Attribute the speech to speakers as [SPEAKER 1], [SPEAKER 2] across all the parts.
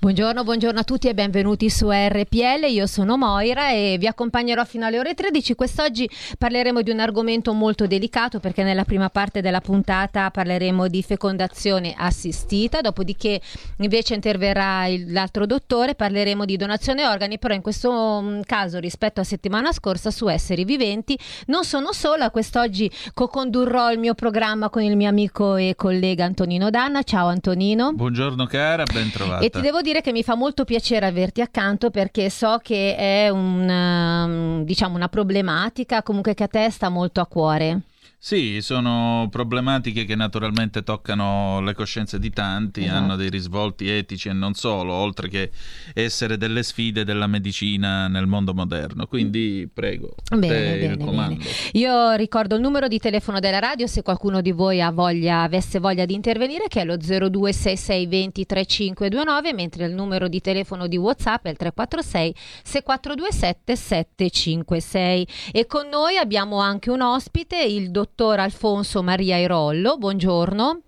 [SPEAKER 1] Buongiorno, buongiorno a tutti e benvenuti su RPL. Io sono Moira e vi accompagnerò fino alle ore 13. Quest'oggi parleremo di un argomento molto delicato perché nella prima parte della puntata parleremo di fecondazione assistita, dopodiché invece interverrà l'altro dottore, parleremo di donazione organi, però in questo mm, caso rispetto a settimana scorsa su esseri viventi non sono sola, quest'oggi co-condurrò il mio programma con il mio amico e collega Antonino Danna. Ciao Antonino.
[SPEAKER 2] Buongiorno cara, ben trovata.
[SPEAKER 1] E ti devo dire che mi fa molto piacere averti accanto perché so che è un, um, diciamo una problematica comunque che a te sta molto a cuore.
[SPEAKER 2] Sì, sono problematiche che naturalmente toccano le coscienze di tanti, esatto. hanno dei risvolti etici e non solo, oltre che essere delle sfide della medicina nel mondo moderno. Quindi prego, bene, bene, bene.
[SPEAKER 1] Io ricordo il numero di telefono della radio se qualcuno di voi voglia, avesse voglia di intervenire che è lo 0266203529, mentre il numero di telefono di WhatsApp è il 346 6427 756 e con noi abbiamo anche un ospite, il dottor dottor Alfonso Maria Irollo. Buongiorno.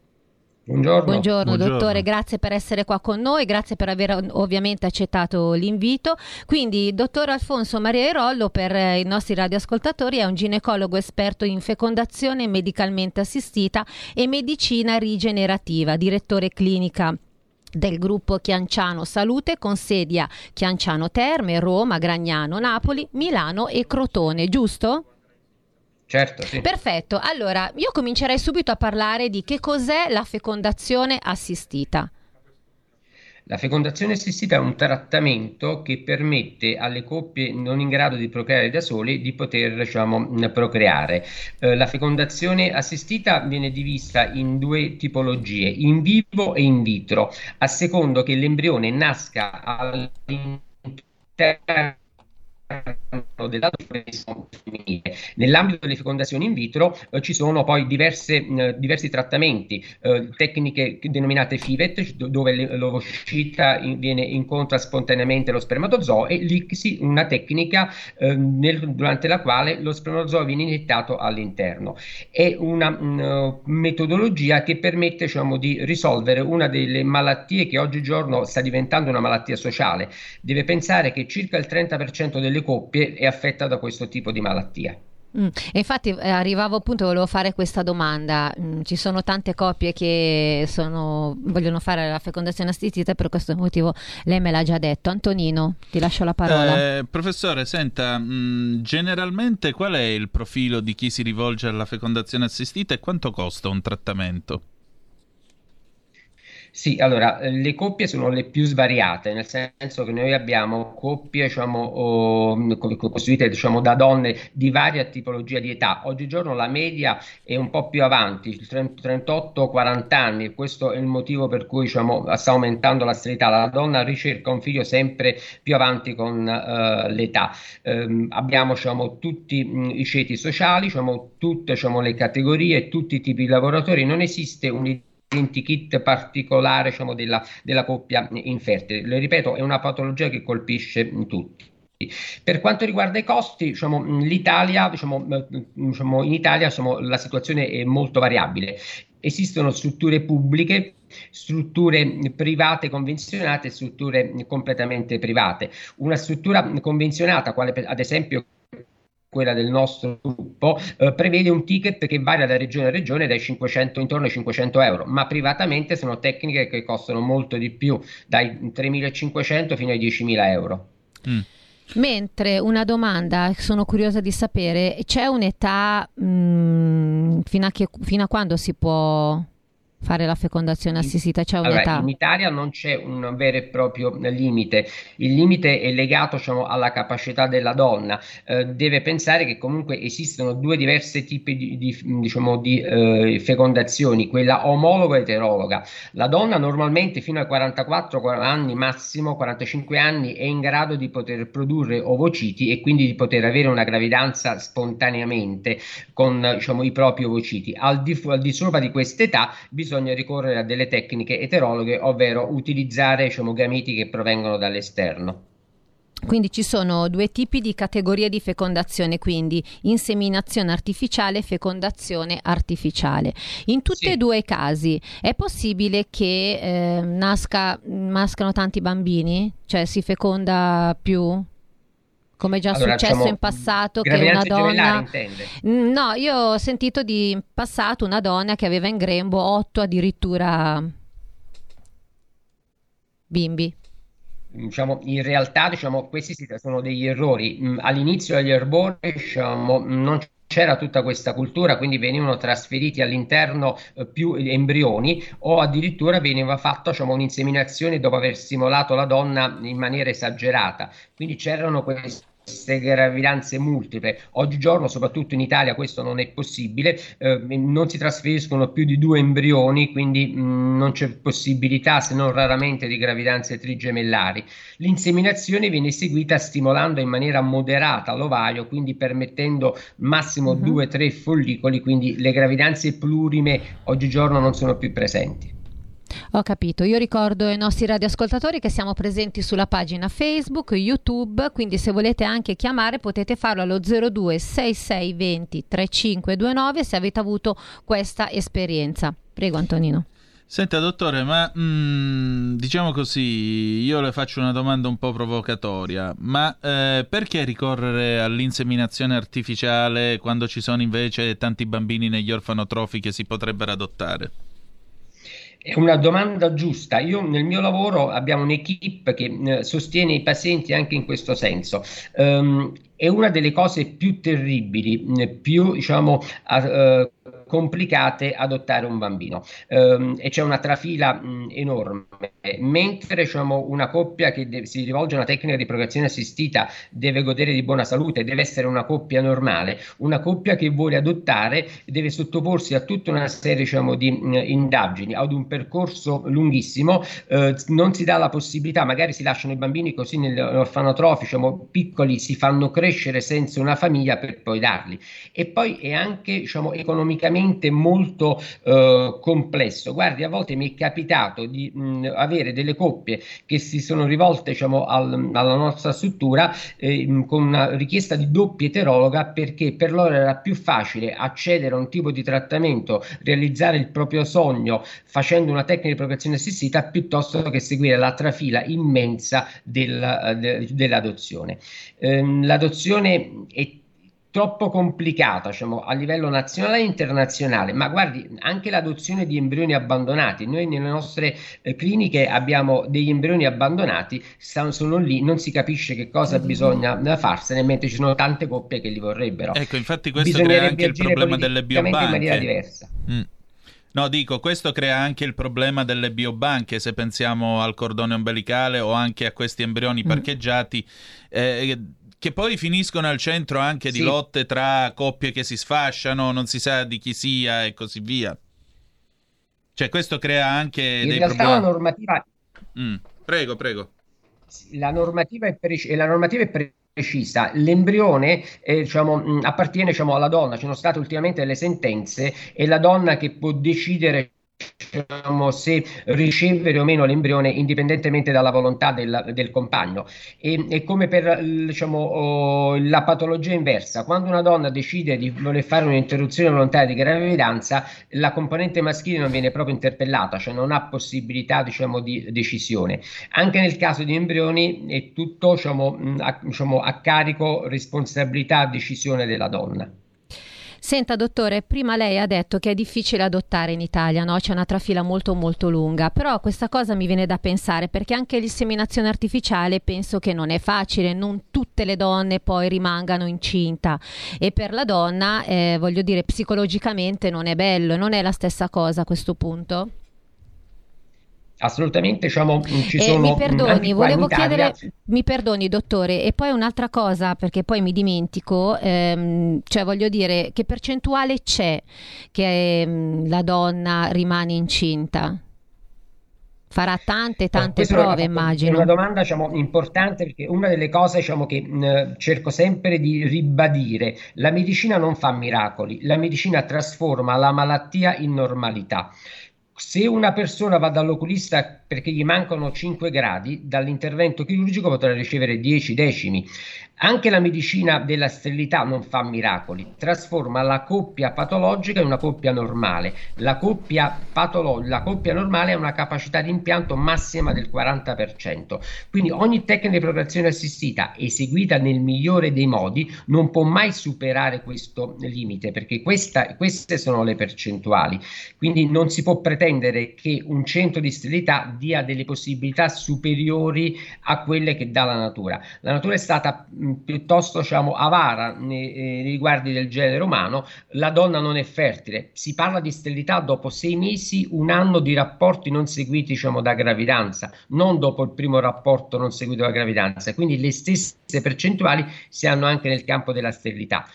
[SPEAKER 3] Buongiorno.
[SPEAKER 1] Buongiorno. Buongiorno. dottore, grazie per essere qua con noi, grazie per aver ovviamente accettato l'invito. Quindi, dottor Alfonso Maria Irollo, per eh, i nostri radioascoltatori, è un ginecologo esperto in fecondazione medicalmente assistita e medicina rigenerativa, direttore clinica del gruppo Chianciano Salute con sedi a Chianciano Terme, Roma, Gragnano, Napoli, Milano e Crotone, giusto?
[SPEAKER 3] Certo, sì.
[SPEAKER 1] Perfetto, allora io comincerei subito a parlare di che cos'è la fecondazione assistita.
[SPEAKER 3] La fecondazione assistita è un trattamento che permette alle coppie non in grado di procreare da sole di poter diciamo, procreare. Eh, la fecondazione assistita viene divisa in due tipologie, in vivo e in vitro, a secondo che l'embrione nasca all'interno femminile. Nell'ambito delle fecondazioni in vitro eh, ci sono poi diverse, eh, diversi trattamenti, eh, tecniche denominate FIVET, dove l'ovocita viene incontra spontaneamente lo spermatozoo, e l'ICSI, una tecnica eh, nel, durante la quale lo spermatozoo viene iniettato all'interno. È una mh, metodologia che permette diciamo, di risolvere una delle malattie che oggigiorno sta diventando una malattia sociale. Deve pensare che circa il 30% delle coppie è affetta da questo tipo di malattia.
[SPEAKER 1] Mm. Infatti eh, arrivavo appunto, volevo fare questa domanda, mm, ci sono tante coppie che sono, vogliono fare la fecondazione assistita per questo motivo lei me l'ha già detto. Antonino, ti lascio la parola.
[SPEAKER 2] Eh, professore, senta, mh, mm, generalmente qual è il profilo di chi si rivolge alla fecondazione assistita e quanto costa un trattamento?
[SPEAKER 3] Sì, allora, eh, le coppie sono le più svariate, nel senso che noi abbiamo coppie diciamo, oh, costituite diciamo, da donne di varia tipologia di età. Oggigiorno la media è un po' più avanti, 38-40 anni, questo è il motivo per cui diciamo, sta aumentando la sterilità. La donna ricerca un figlio sempre più avanti con uh, l'età. Um, abbiamo diciamo, tutti mh, i ceti sociali, diciamo, tutte diciamo, le categorie, tutti i tipi di lavoratori, non esiste un'idea identikit particolare diciamo, della, della coppia infertile. Le ripeto, è una patologia che colpisce tutti. Per quanto riguarda i costi, diciamo, l'Italia, diciamo, diciamo, in Italia diciamo, la situazione è molto variabile. Esistono strutture pubbliche, strutture private convenzionate e strutture completamente private. Una struttura convenzionata, quale ad esempio quella del nostro gruppo, eh, prevede un ticket che varia da regione a regione dai 500, intorno ai 500 euro, ma privatamente sono tecniche che costano molto di più, dai 3.500 fino ai 10.000 euro.
[SPEAKER 1] Mm. Mentre una domanda, sono curiosa di sapere, c'è un'età mh, mm, fino, a che, fino a quando si può fare la fecondazione assistita? C'è un'età?
[SPEAKER 3] Allora, in Italia non c'è un vero e proprio limite, il limite è legato diciamo, alla capacità della donna, eh, deve pensare che comunque esistono due diversi tipi di, di, diciamo, di eh, fecondazioni, quella omologa e eterologa. La donna normalmente fino ai 44 anni massimo, 45 anni, è in grado di poter produrre ovociti e quindi di poter avere una gravidanza spontaneamente con diciamo, i propri ovociti. Al di, al di sopra di quest'età bisogna bisogna ricorrere a delle tecniche eterologhe, ovvero utilizzare diciamo, gameti che provengono dall'esterno.
[SPEAKER 1] Quindi ci sono due tipi di categorie di fecondazione, quindi inseminazione artificiale e fecondazione artificiale. In tutti sì. e due i casi è possibile che eh, nasca, nascano tanti bambini? Cioè si feconda più? Come già allora, successo diciamo, in passato che una donna no io ho sentito di in passato una donna che aveva in grembo otto addirittura bimbi
[SPEAKER 3] Diciamo, in realtà diciamo, questi sono degli errori. Mm, all'inizio degli erbori diciamo, non c'era tutta questa cultura, quindi venivano trasferiti all'interno eh, più embrioni o addirittura veniva fatta diciamo, un'inseminazione dopo aver stimolato la donna in maniera esagerata. Quindi c'erano questi queste gravidanze multiple. Oggigiorno, soprattutto in Italia, questo non è possibile, eh, non si trasferiscono più di due embrioni, quindi mh, mm, non c'è possibilità, se non raramente, di gravidanze trigemellari. L'inseminazione viene eseguita stimolando in maniera moderata l'ovaio, quindi permettendo massimo mm-hmm. due o tre follicoli, quindi le gravidanze plurime oggigiorno non sono più presenti.
[SPEAKER 1] Ho capito, io ricordo ai nostri radioascoltatori che siamo presenti sulla pagina Facebook, YouTube, quindi se volete anche chiamare potete farlo allo 02 6620 3529 se avete avuto questa esperienza. Prego Antonino.
[SPEAKER 2] Senta dottore, ma mm, diciamo così, io le faccio una domanda un po' provocatoria, ma eh, perché ricorrere all'inseminazione artificiale quando ci sono invece tanti bambini negli orfanotrofi che si potrebbero adottare?
[SPEAKER 3] È una domanda giusta. Io nel mio lavoro abbiamo un'equipe che eh, sostiene i pazienti anche in questo senso. Um, è una delle cose più terribili, più diciamo, uh, complicate adottare un bambino um, e c'è una trafila mh, enorme. Mentre diciamo, una coppia che de- si rivolge a una tecnica di procreazione assistita deve godere di buona salute, deve essere una coppia normale, una coppia che vuole adottare deve sottoporsi a tutta una serie diciamo, di mh, indagini, ad un percorso lunghissimo, eh, non si dà la possibilità, magari si lasciano i bambini così nell'orfanotrofio, diciamo, piccoli, si fanno crescere senza una famiglia per poi darli. E poi è anche diciamo, economicamente molto eh, complesso. Guardi, a volte mi è capitato di mh, avere delle coppie che si sono rivolte diciamo, al, alla nostra struttura eh, con una richiesta di doppia eterologa perché per loro era più facile accedere a un tipo di trattamento, realizzare il proprio sogno facendo una tecnica di procreazione assistita piuttosto che seguire la trafila immensa del, de, dell'adozione. Eh, l'adozione è troppo complicata diciamo, a livello nazionale e internazionale, ma guardi anche l'adozione di embrioni abbandonati, noi nelle nostre eh, cliniche abbiamo degli embrioni abbandonati, sono lì, non si capisce che cosa mm-hmm. bisogna farsene, mentre ci sono tante coppie che li vorrebbero.
[SPEAKER 2] Ecco, infatti questo crea anche il problema delle biobanche.
[SPEAKER 3] In maniera diversa.
[SPEAKER 2] Mm. No, dico, questo crea anche il problema delle biobanche, se pensiamo al cordone ombelicale o anche a questi embrioni mm. parcheggiati. Eh, che poi finiscono al centro anche di lotte tra coppie che si sfasciano, non si sa di chi sia e così via. Cioè questo crea anche
[SPEAKER 3] In
[SPEAKER 2] dei
[SPEAKER 3] realtà
[SPEAKER 2] problemi.
[SPEAKER 3] La normativa...
[SPEAKER 2] Mm. Prego, prego.
[SPEAKER 3] La normativa è, preci- la normativa è precisa. L'embrione eh, diciamo, mh, appartiene diciamo, alla donna. Ci sono state ultimamente delle sentenze e la donna che può decidere diciamo, se ricevere o meno l'embrione indipendentemente dalla volontà del, del compagno. E, e, come per diciamo, la patologia inversa, quando una donna decide di voler fare un'interruzione volontaria di gravidanza, la componente maschile non viene proprio interpellata, cioè non ha possibilità diciamo, di decisione. Anche nel caso di embrioni è tutto diciamo, a, diciamo, a carico, responsabilità, decisione della donna.
[SPEAKER 1] Senta dottore, prima lei ha detto che è difficile adottare in Italia, no? c'è una trafila molto molto lunga, però questa cosa mi viene da pensare perché anche l'inseminazione artificiale penso che non è facile, non tutte le donne poi rimangano incinta e per la donna, eh, voglio dire, psicologicamente non è bello, non è la stessa cosa a questo punto?
[SPEAKER 3] Assolutamente diciamo, ci
[SPEAKER 1] eh,
[SPEAKER 3] sono
[SPEAKER 1] mi perdoni, volevo chiedere mi perdoni dottore e poi un'altra cosa perché poi mi dimentico ehm, cioè voglio dire che percentuale c'è che ehm, la donna rimane incinta? Farà tante tante
[SPEAKER 3] Questa
[SPEAKER 1] prove immagino.
[SPEAKER 3] è una domanda diciamo, importante perché una delle cose diciamo, che mh, cerco sempre di ribadire la medicina non fa miracoli la medicina trasforma la malattia in normalità Se una persona va dall'oculista perché gli mancano 5 gradi, dall'intervento chirurgico potrà ricevere 10 decimi. Anche la medicina della sterilità non fa miracoli, trasforma la coppia patologica in una coppia normale. La coppia, patolo- la coppia normale ha una capacità di impianto massima del 40%. Quindi ogni tecnica di procreazione assistita eseguita nel migliore dei modi non può mai superare questo limite, perché questa, queste sono le percentuali. Quindi non si può pretendere che un centro di sterilità dia delle possibilità superiori a quelle che dà la natura. La natura è stata piuttosto diciamo, avara nei, nei, riguardi del genere umano, la donna non è fertile. Si parla di sterilità dopo sei mesi, un anno di rapporti non seguiti diciamo, da gravidanza, non dopo il primo rapporto non seguito da gravidanza. Quindi le stesse percentuali si hanno anche nel campo della sterilità.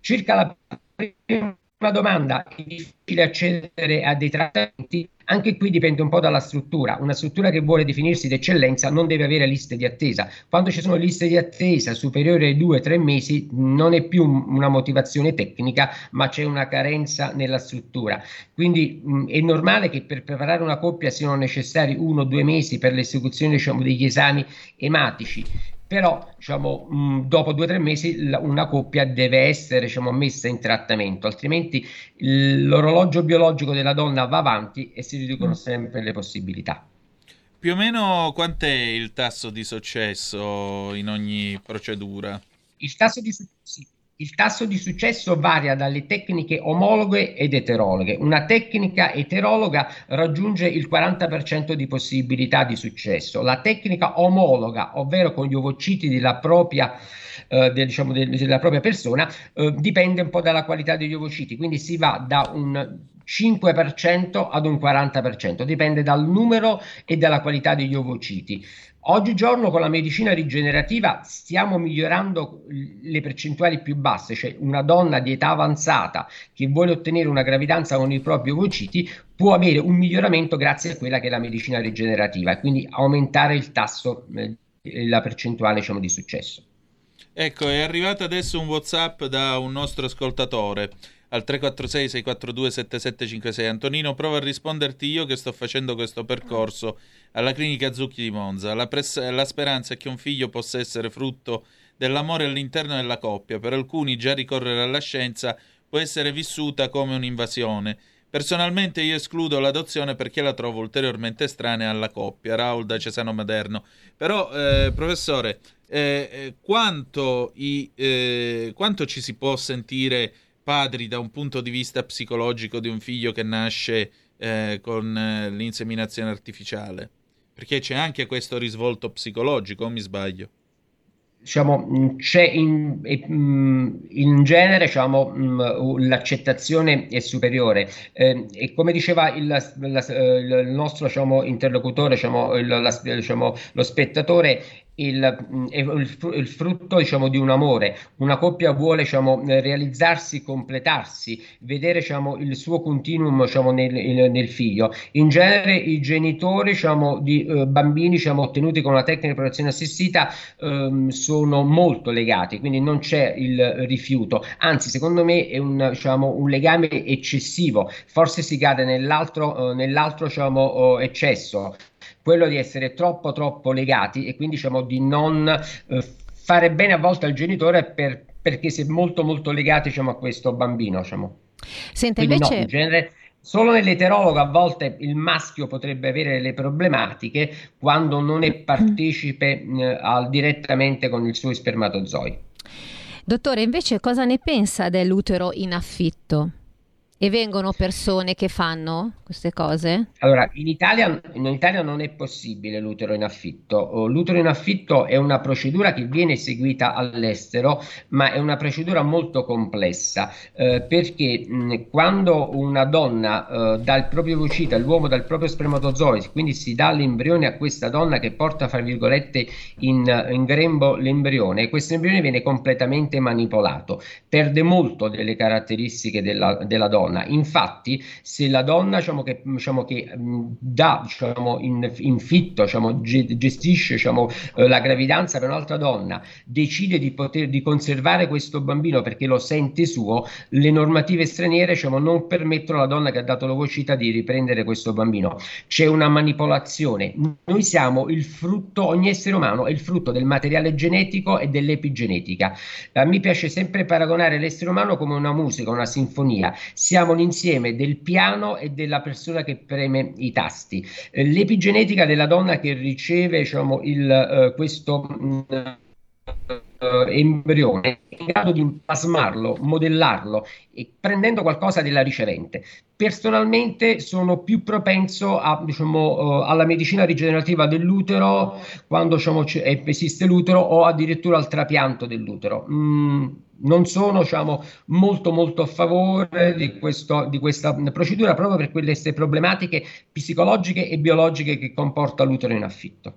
[SPEAKER 3] Circa la prima domanda, è difficile accedere a dei trattamenti anche qui dipende un po' dalla struttura. Una struttura che vuole definirsi d'eccellenza non deve avere liste di attesa. Quando ci sono liste di attesa superiori ai due o tre mesi non è più una motivazione tecnica, ma c'è una carenza nella struttura. Quindi mh, è normale che per preparare una coppia siano necessari uno o due mesi per l'esecuzione diciamo, degli esami ematici però diciamo, mh, dopo due o tre mesi la, una coppia deve essere diciamo, messa in trattamento, altrimenti l'orologio biologico della donna va avanti e si riducono mm. sempre le possibilità.
[SPEAKER 2] Più o meno quant'è il tasso di successo in ogni procedura?
[SPEAKER 3] Il tasso di successo il tasso di successo varia dalle tecniche omologhe ed eterologhe. Una tecnica eterologa raggiunge il 40% di possibilità di successo. La tecnica omologa, ovvero con gli ovociti della propria, eh, de, diciamo, de, della propria persona, eh, dipende un po' dalla qualità degli ovociti. Quindi si va da un 5% ad un 40%, dipende dal numero e dalla qualità degli ovociti. Oggigiorno con la medicina rigenerativa stiamo migliorando le percentuali più basse, cioè una donna di età avanzata che vuole ottenere una gravidanza con i propri ovociti può avere un miglioramento grazie a quella che è la medicina rigenerativa e quindi aumentare il tasso, eh, la percentuale diciamo, di successo.
[SPEAKER 2] Ecco, è arrivato adesso un WhatsApp da un nostro ascoltatore al 346 642 7756. Antonino, provo a risponderti io che sto facendo questo percorso alla clinica Zucchi di Monza. La, pres- la speranza è che un figlio possa essere frutto dell'amore all'interno della coppia. Per alcuni già ricorrere alla scienza può essere vissuta come un'invasione. Personalmente io escludo l'adozione perché la trovo ulteriormente estranea alla coppia. Raul da Cesano Maderno. Però, eh, professore, eh, eh quanto, i, eh, quanto ci si può sentire padri da un punto di vista psicologico di un figlio che nasce eh, con eh, l'inseminazione artificiale? Perché c'è anche questo risvolto psicologico, o mi sbaglio?
[SPEAKER 3] Diciamo, c'è in, in genere diciamo, l'accettazione è superiore eh, e come diceva il, la, il nostro diciamo, interlocutore, diciamo, la, diciamo, lo spettatore, il, mm, il, frutto diciamo, di un amore. Una coppia vuole diciamo, realizzarsi, completarsi, vedere diciamo, il suo continuum diciamo, nel, nel, figlio. In genere i genitori diciamo, di eh, bambini diciamo, ottenuti con una tecnica di protezione assistita ehm, sono molto legati, quindi non c'è il rifiuto. Anzi, secondo me è un, un legame eccessivo. Forse si cade nell'altro, eh, nell'altro oh, eccesso quello di essere troppo troppo legati e quindi diciamo di non eh, fare bene a volte al genitore per, perché si è molto molto legati diciamo, a questo bambino. Diciamo.
[SPEAKER 1] Senta, invece... No, in genere,
[SPEAKER 3] Solo nell'eterologo a volte il maschio potrebbe avere delle problematiche quando non è partecipe eh, al, direttamente con i suoi spermatozoi.
[SPEAKER 1] Dottore, invece cosa ne pensa dell'utero in affitto? E vengono persone che fanno queste cose?
[SPEAKER 3] Allora, in Italia, in Italia, non è possibile l'utero in affitto. Oh, l'utero in affitto è una procedura che viene eseguita all'estero, ma è una procedura molto complessa eh, perché mh, quando una donna eh, dà il proprio vocita, l'uomo dà il proprio spermatozoi, quindi si dà l'embrione a questa donna che porta, fra virgolette, in, in grembo l'embrione, questo embrione viene completamente manipolato, perde molto delle caratteristiche della, della donna donna. Infatti, se la donna diciamo, che, diciamo, che dà diciamo, in, in fitto, diciamo, gestisce diciamo, eh, la gravidanza per un'altra donna, decide di, poter, di conservare questo bambino perché lo sente suo, le normative straniere diciamo, non permettono alla donna che ha dato l'ovocita di riprendere questo bambino. C'è una manipolazione. Noi siamo il frutto, ogni essere umano è il frutto del materiale genetico e dell'epigenetica. A me piace sempre paragonare l'essere umano come una musica, una sinfonia. Siamo l'insieme del piano e della persona che preme i tasti. Eh, l'epigenetica della donna che riceve diciamo, il, uh, questo mh, uh, embrione in grado di plasmarlo, modellarlo e prendendo qualcosa della ricevente. Personalmente sono più propenso a, diciamo, uh, alla medicina rigenerativa dell'utero quando diciamo, esiste l'utero o addirittura al trapianto dell'utero. Mm, non sono diciamo, molto molto a favore di, questo, di, questa procedura proprio per quelle problematiche psicologiche e biologiche che comporta l'utero in affitto.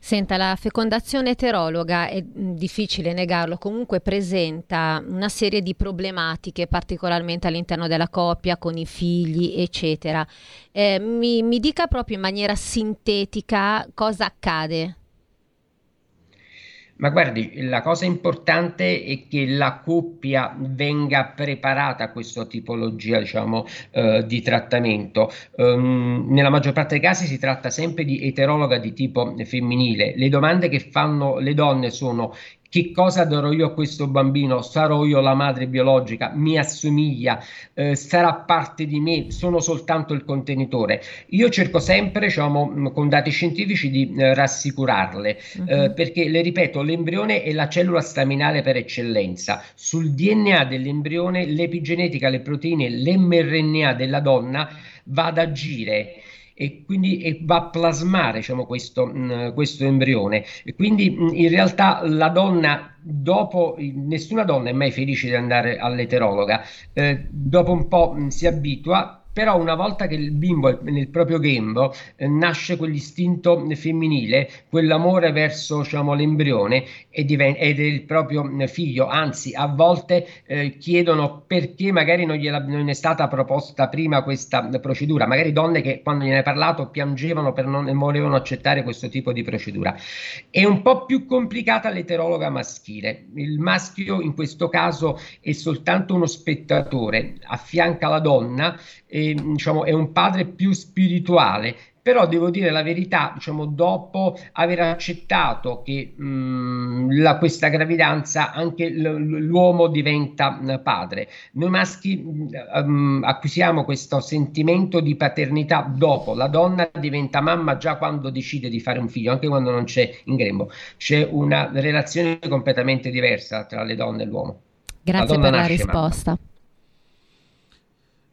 [SPEAKER 1] Senta, la fecondazione eterologa è difficile negarlo, comunque presenta una serie di problematiche, particolarmente all'interno della coppia, con i figli, eccetera. Eh, mi, mi dica proprio in maniera sintetica cosa accade.
[SPEAKER 3] Ma guardi, la cosa importante è che la coppia venga preparata a questa tipologia, diciamo, eh, di trattamento. Um, nella maggior parte dei casi si tratta sempre di eterologa di tipo femminile. Le domande che fanno le donne sono che cosa darò io a questo bambino? Sarò io la madre biologica? Mi assomiglia? Eh, sarà parte di me? Sono soltanto il contenitore? Io cerco sempre, diciamo, con dati scientifici di eh, rassicurarle, uh-huh. eh, perché le ripeto, l'embrione è la cellula staminale per eccellenza. Sul DNA dell'embrione, l'epigenetica, le proteine, l'mRNA della donna va ad agire e quindi e va a plasmare diciamo, questo, mh, mm, questo embrione. E quindi mh, mm, in realtà la donna dopo nessuna donna è mai felice di andare all'eterologa, eh, dopo un po' mh, mm, si abitua, però una volta che il bimbo è nel proprio grembo eh, nasce quell'istinto femminile, quell'amore verso diciamo, l'embrione e diven- ed è il proprio mm, figlio, anzi a volte eh, chiedono perché magari non, non, è stata proposta prima questa procedura, magari donne che quando gliene hai parlato piangevano per non volevano accettare questo tipo di procedura. È un po' più complicata l'eterologa maschile, il maschio in questo caso è soltanto uno spettatore, affianca la donna e, diciamo, è un padre più spirituale, però devo dire la verità, diciamo, dopo aver accettato che mh, la, questa gravidanza anche l- l'uomo diventa padre. Noi maschi mh, acquisiamo questo sentimento di paternità dopo, la donna diventa mamma già quando decide di fare un figlio, anche quando non c'è in grembo. C'è una relazione completamente diversa tra le donne e l'uomo.
[SPEAKER 1] Grazie la per la risposta. Mamma.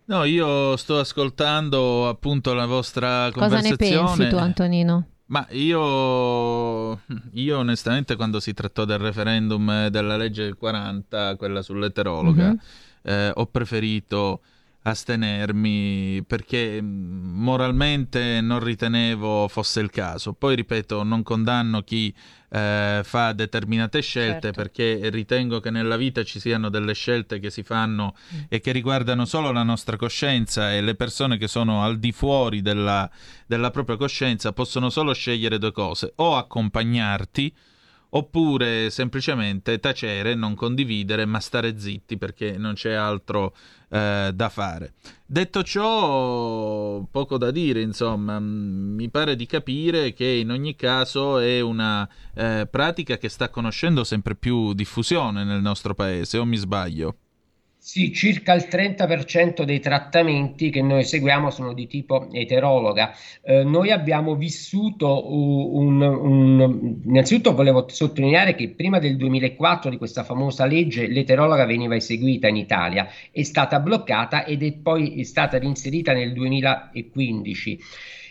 [SPEAKER 2] No, io sto ascoltando appunto la vostra conversazione.
[SPEAKER 1] Cosa ne pensi tu, Antonino?
[SPEAKER 2] Ma io, io onestamente quando si trattò del referendum della legge del 40, quella sull'eterologa, mm-hmm. eh, ho preferito astenermi perché mm, moralmente non ritenevo fosse il caso. Poi ripeto, non condanno chi eh, fa determinate scelte certo. perché ritengo che nella vita ci siano delle scelte che si fanno mm. e che riguardano solo la nostra coscienza e le persone che sono al di fuori della, della propria coscienza possono solo scegliere due cose, o accompagnarti oppure semplicemente tacere, non condividere, ma stare zitti perché non c'è altro eh, da fare. Detto ciò, poco da dire, insomma, mm, mi pare di capire che in ogni caso è una eh, pratica che sta conoscendo sempre più diffusione nel nostro paese, o mi sbaglio?
[SPEAKER 3] Sì, circa il 30% dei trattamenti che noi seguiamo sono di tipo eterologa. Eh, noi abbiamo vissuto un, un, Innanzitutto volevo sottolineare che prima del 2004 di questa famosa legge l'eterologa veniva eseguita in Italia, è stata bloccata ed è poi stata reinserita nel 2015.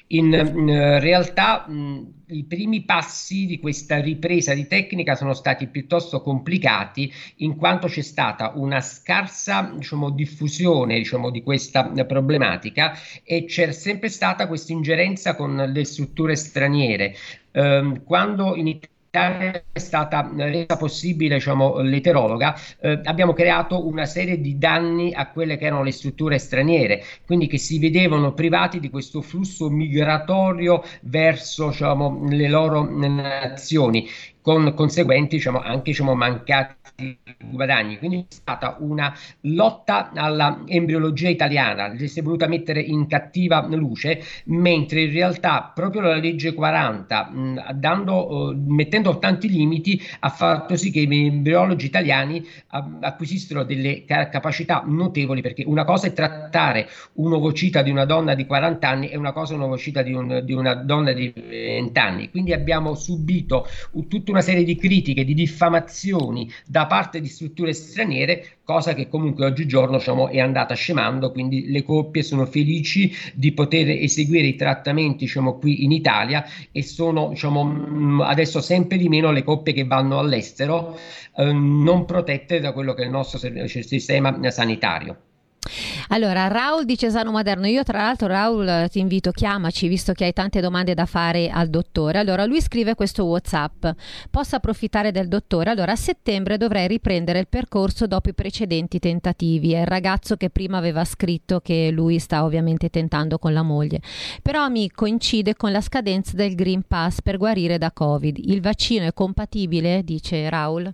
[SPEAKER 3] In, in realtà mh, i primi passi di questa ripresa di tecnica sono stati piuttosto complicati in quanto c'è stata una scarsa diciamo, diffusione diciamo, di questa problematica e c'è sempre stata questa ingerenza con le strutture straniere. Eh, quando in Italia è stata resa possibile diciamo, l'eterologa, eh, abbiamo creato una serie di danni a quelle che erano le strutture straniere, quindi che si vedevano privati di questo flusso migratorio verso diciamo, le loro nazioni con conseguenti diciamo, anche diciamo, mancati guadagni. Quindi è stata una lotta alla embriologia italiana, si è voluta mettere in cattiva luce, mentre in realtà proprio la legge 40, mh, dando, uh, mettendo tanti limiti, ha fatto sì che i embriologi italiani uh, acquisissero delle capacità notevoli, perché una cosa è trattare un ovocita di una donna di 40 anni e una cosa è un ovocita di, un, di una donna di 20 anni. Quindi abbiamo subito tutta una serie di critiche, di diffamazioni da parte di strutture straniere, cosa che comunque oggigiorno diciamo, è andata scemando, quindi le coppie sono felici di poter eseguire i trattamenti diciamo, qui in Italia e sono diciamo, mm, adesso sempre di meno le coppie che vanno all'estero eh, non protette da quello che è il nostro sistema sanitario.
[SPEAKER 1] Allora, Raul di Cesano Maderno, io tra l'altro Raul ti invito, chiamaci visto che hai tante domande da fare al dottore. Allora, lui scrive questo WhatsApp, posso approfittare del dottore? Allora, a settembre dovrei riprendere il percorso dopo i precedenti tentativi. È il ragazzo che prima aveva scritto che lui sta ovviamente tentando con la moglie. Però mi coincide con la scadenza del Green Pass per guarire da Covid. Il vaccino è compatibile? Dice Raul.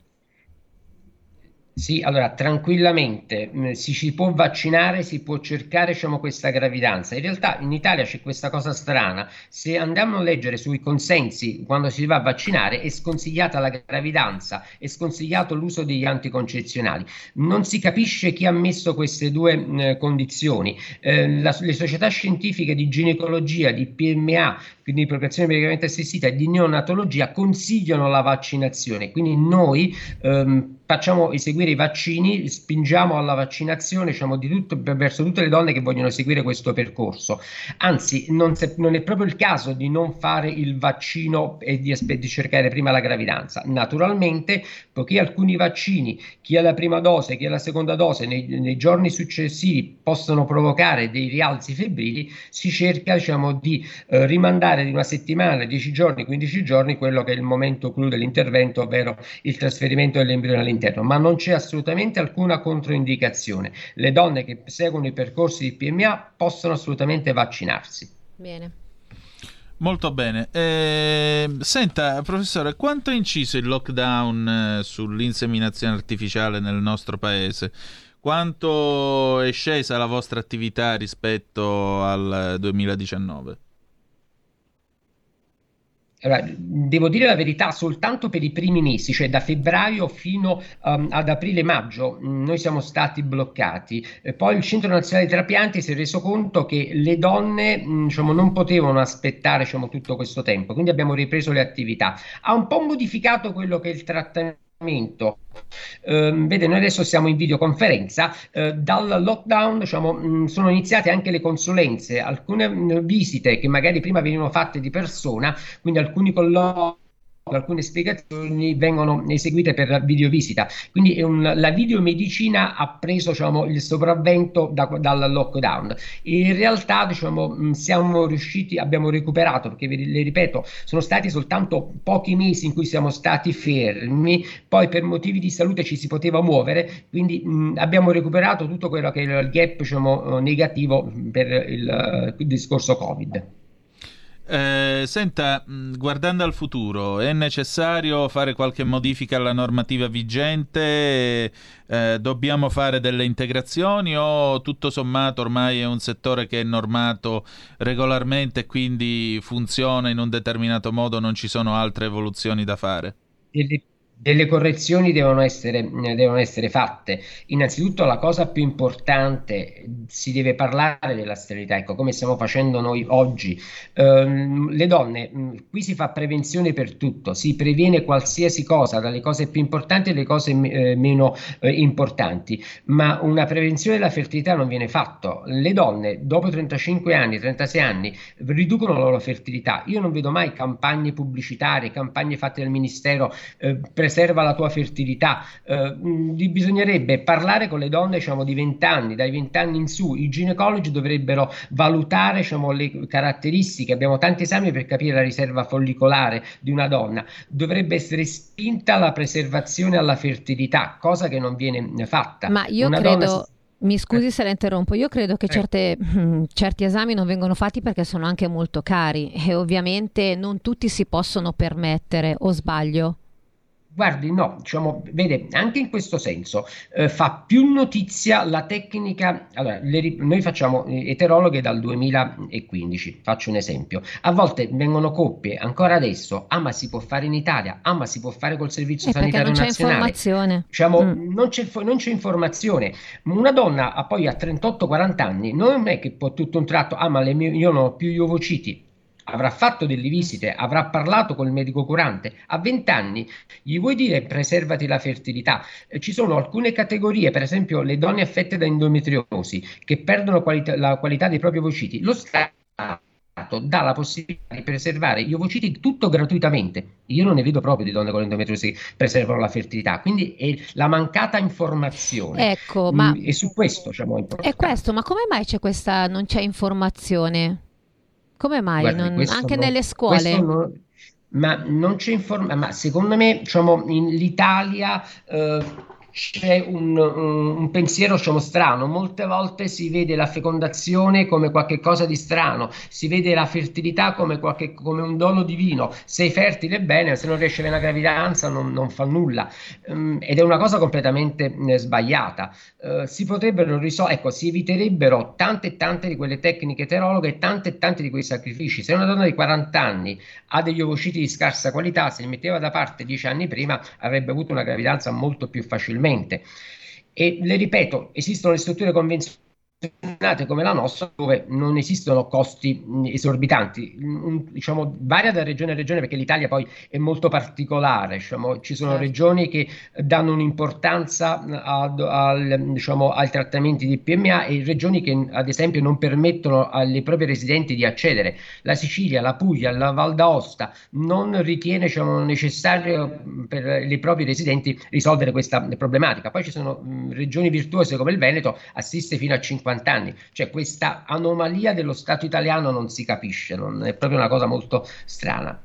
[SPEAKER 3] Sì, allora tranquillamente mh, si ci può vaccinare, si può cercare diciamo, questa gravidanza. In realtà in Italia c'è questa cosa strana, se andiamo a leggere sui consensi quando si va a vaccinare è sconsigliata la gravidanza, è sconsigliato l'uso degli anticoncezionali. Non si capisce chi ha messo queste due mh, condizioni. Eh, la, le società scientifiche di ginecologia, di PMA, quindi di procreazione medicamente assistita e di neonatologia consigliano la vaccinazione. Quindi noi ehm, facciamo eseguire i vaccini, spingiamo alla vaccinazione diciamo, di tutto, verso tutte le donne che vogliono seguire questo percorso. Anzi, non, se, non, è proprio il caso di non fare il vaccino e di, di cercare prima la gravidanza. Naturalmente, poiché alcuni vaccini, chi ha la prima dose, chi ha la seconda dose, nei, nei giorni successivi possono provocare dei rialzi febbrili, si cerca diciamo, di eh, rimandare di una settimana, 10 giorni, 15 giorni, quello che è il momento clou dell'intervento, ovvero il trasferimento dell'embrione all'interno all'interno, ma non c'è assolutamente alcuna controindicazione. Le donne che seguono i percorsi di PMA possono assolutamente vaccinarsi.
[SPEAKER 1] Bene.
[SPEAKER 2] Molto bene. Eh, senta, professore, quanto ha inciso il lockdown eh, sull'inseminazione artificiale nel nostro paese? Quanto è scesa la vostra attività rispetto al 2019?
[SPEAKER 3] Allora, devo dire la verità, soltanto per i primi mesi, cioè da febbraio fino um, ad aprile-maggio, noi siamo stati bloccati. E poi il Centro Nazionale dei Trapianti si è reso conto che le donne diciamo, non potevano aspettare diciamo, tutto questo tempo, quindi abbiamo ripreso le attività. Ha un po' modificato quello che è il trattamento Uh, vede, noi adesso siamo in videoconferenza. Uh, dal lockdown diciamo, mh, mm, sono iniziate anche le consulenze, alcune mh, mm, visite che magari prima venivano fatte di persona, quindi alcuni colloqui alcune spiegazioni vengono eseguite per videovisita. Quindi un, la videomedicina ha preso diciamo, il sopravvento da, dal lockdown. In realtà diciamo, siamo riusciti, abbiamo recuperato, perché le ripeto, sono stati soltanto pochi mesi in cui siamo stati fermi, poi per motivi di salute ci si poteva muovere, quindi mh, abbiamo recuperato tutto quello che è il gap diciamo, negativo per il, il discorso Covid.
[SPEAKER 2] Eh, senta, guardando al futuro, è necessario fare qualche modifica alla normativa vigente? Eh, dobbiamo fare delle integrazioni o tutto sommato ormai è un settore che è normato regolarmente e quindi funziona in un determinato modo, non ci sono altre evoluzioni da fare?
[SPEAKER 3] Delle correzioni devono essere, devono essere, fatte. Innanzitutto la cosa più importante, si deve parlare della sterilità, ecco come stiamo facendo noi oggi. Um, le donne, qui si fa prevenzione per tutto, si previene qualsiasi cosa, dalle cose più importanti alle cose eh, meno eh, importanti, ma una prevenzione della fertilità non viene fatta. Le donne dopo 35 anni, 36 anni riducono la loro fertilità. Io non vedo mai campagne pubblicitarie, campagne fatte dal Ministero eh, per preserva la tua fertilità. Eh, bisognerebbe parlare con le donne diciamo, di 20 anni, dai 20 anni in su. I ginecologi dovrebbero valutare diciamo, le caratteristiche. Abbiamo tanti esami per capire la riserva follicolare di una donna. Dovrebbe essere spinta la preservazione alla fertilità, cosa che non viene fatta.
[SPEAKER 1] Ma io una credo... Mi scusi eh. se la interrompo, io credo che certe, certi esami non vengono fatti perché sono anche molto cari e ovviamente non tutti si possono permettere, o sbaglio?
[SPEAKER 3] Guardi, no, diciamo, vede, anche in questo senso eh, fa più notizia la tecnica. Allora, le, noi facciamo eh, eterologhe dal 2015, faccio un esempio. A volte vengono coppie ancora adesso, ah, ma si può fare in Italia, ah, ma si può fare col servizio
[SPEAKER 1] eh,
[SPEAKER 3] sanitario
[SPEAKER 1] non
[SPEAKER 3] nazionale.
[SPEAKER 1] C'è informazione.
[SPEAKER 3] Diciamo, mm. non, c'è, non c'è informazione. Una donna a poi a 38-40 anni non è che può tutto un tratto, ah, ma mie, io non ho più gli ovociti avrà fatto delle visite, avrà parlato col medico curante, a 20 anni gli vuoi dire preservati la fertilità? Eh, ci sono alcune categorie, per esempio le donne affette da endometriosi, che perdono qualità, la qualità dei propri ovociti. Lo Stato dà la possibilità di preservare gli ovociti tutto gratuitamente. Io non ne vedo proprio di donne con endometriosi che preservano la fertilità, quindi è la mancata informazione.
[SPEAKER 1] Ecco, ma...
[SPEAKER 3] Mm, e su questo diciamo,
[SPEAKER 1] è importante. È questo, ma come mai c'è questa, non c'è informazione? Come mai?
[SPEAKER 3] Guardi,
[SPEAKER 1] non, anche non, nelle scuole?
[SPEAKER 3] Non, ma non c'è informazione, ma secondo me diciamo, in l'Italia eh, c'è un, un, un, pensiero diciamo, strano. Molte volte si vede la fecondazione come qualcosa di strano, si vede la fertilità come, qualche, come, un dono divino. Sei fertile bene, se non avere una gravidanza non, non fa nulla. Um, ed è una cosa completamente eh, sbagliata. Uh, si potrebbero risolvere, ecco, si eviterebbero tante e tante di quelle tecniche eterologhe e tante e tante di quei sacrifici. Se una donna di 40 anni ha degli ovociti di scarsa qualità, se li metteva da parte 10 anni prima, avrebbe avuto una gravidanza molto più facilmente. E le ripeto, esistono le strutture convenzionali come la nostra dove non esistono costi esorbitanti. Diciamo varia da regione a regione perché l'Italia poi è molto particolare diciamo, ci sono certo. regioni che danno un'importanza ad, al, diciamo, ai trattamenti di PMA e regioni che ad esempio non permettono alle proprie residenti di accedere. La Sicilia, la Puglia, la Val d'Aosta non ritiene diciamo, necessario per i propri residenti risolvere questa problematica. Poi ci sono regioni virtuose come il Veneto assiste fino a 50 50 anni. Cioè questa anomalia dello Stato italiano non si capisce, non è proprio una cosa molto strana.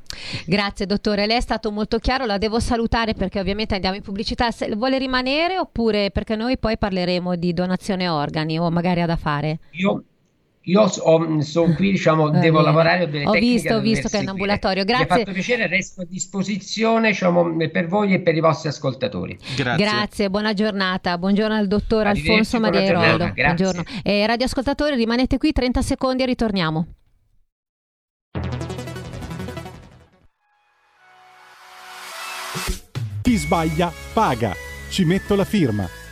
[SPEAKER 1] Grazie dottore, lei è stato molto chiaro, la devo salutare perché ovviamente andiamo in pubblicità. Se vuole rimanere oppure perché noi poi parleremo di donazione organi o magari ha da fare?
[SPEAKER 3] Io io ho, sono qui, diciamo, Va devo bene. lavorare, ho delle
[SPEAKER 1] ho visto, ho visto che è un ambulatorio, grazie. Mi
[SPEAKER 3] ha fatto piacere, resto a disposizione diciamo, per voi e per i vostri ascoltatori.
[SPEAKER 1] Grazie. Grazie, buona giornata, buongiorno al dottor Alfonso Maria Eroldo. Buongiorno. Eh, radioascoltatori, rimanete qui 30 secondi e ritorniamo.
[SPEAKER 4] Chi sbaglia paga. Ci metto la firma.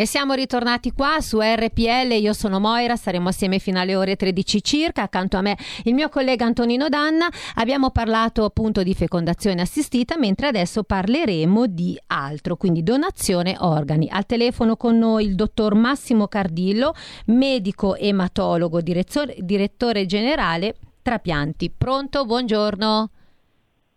[SPEAKER 1] E siamo ritornati qua su RPL, io sono Moira, saremo assieme fino alle ore 13 circa, accanto a me il mio collega Antonino Danna, abbiamo parlato appunto di fecondazione assistita, mentre adesso parleremo di altro, quindi donazione organi. Al telefono con noi il dottor Massimo Cardillo, medico ematologo, direttore, generale Trapianti. Pronto? Buongiorno.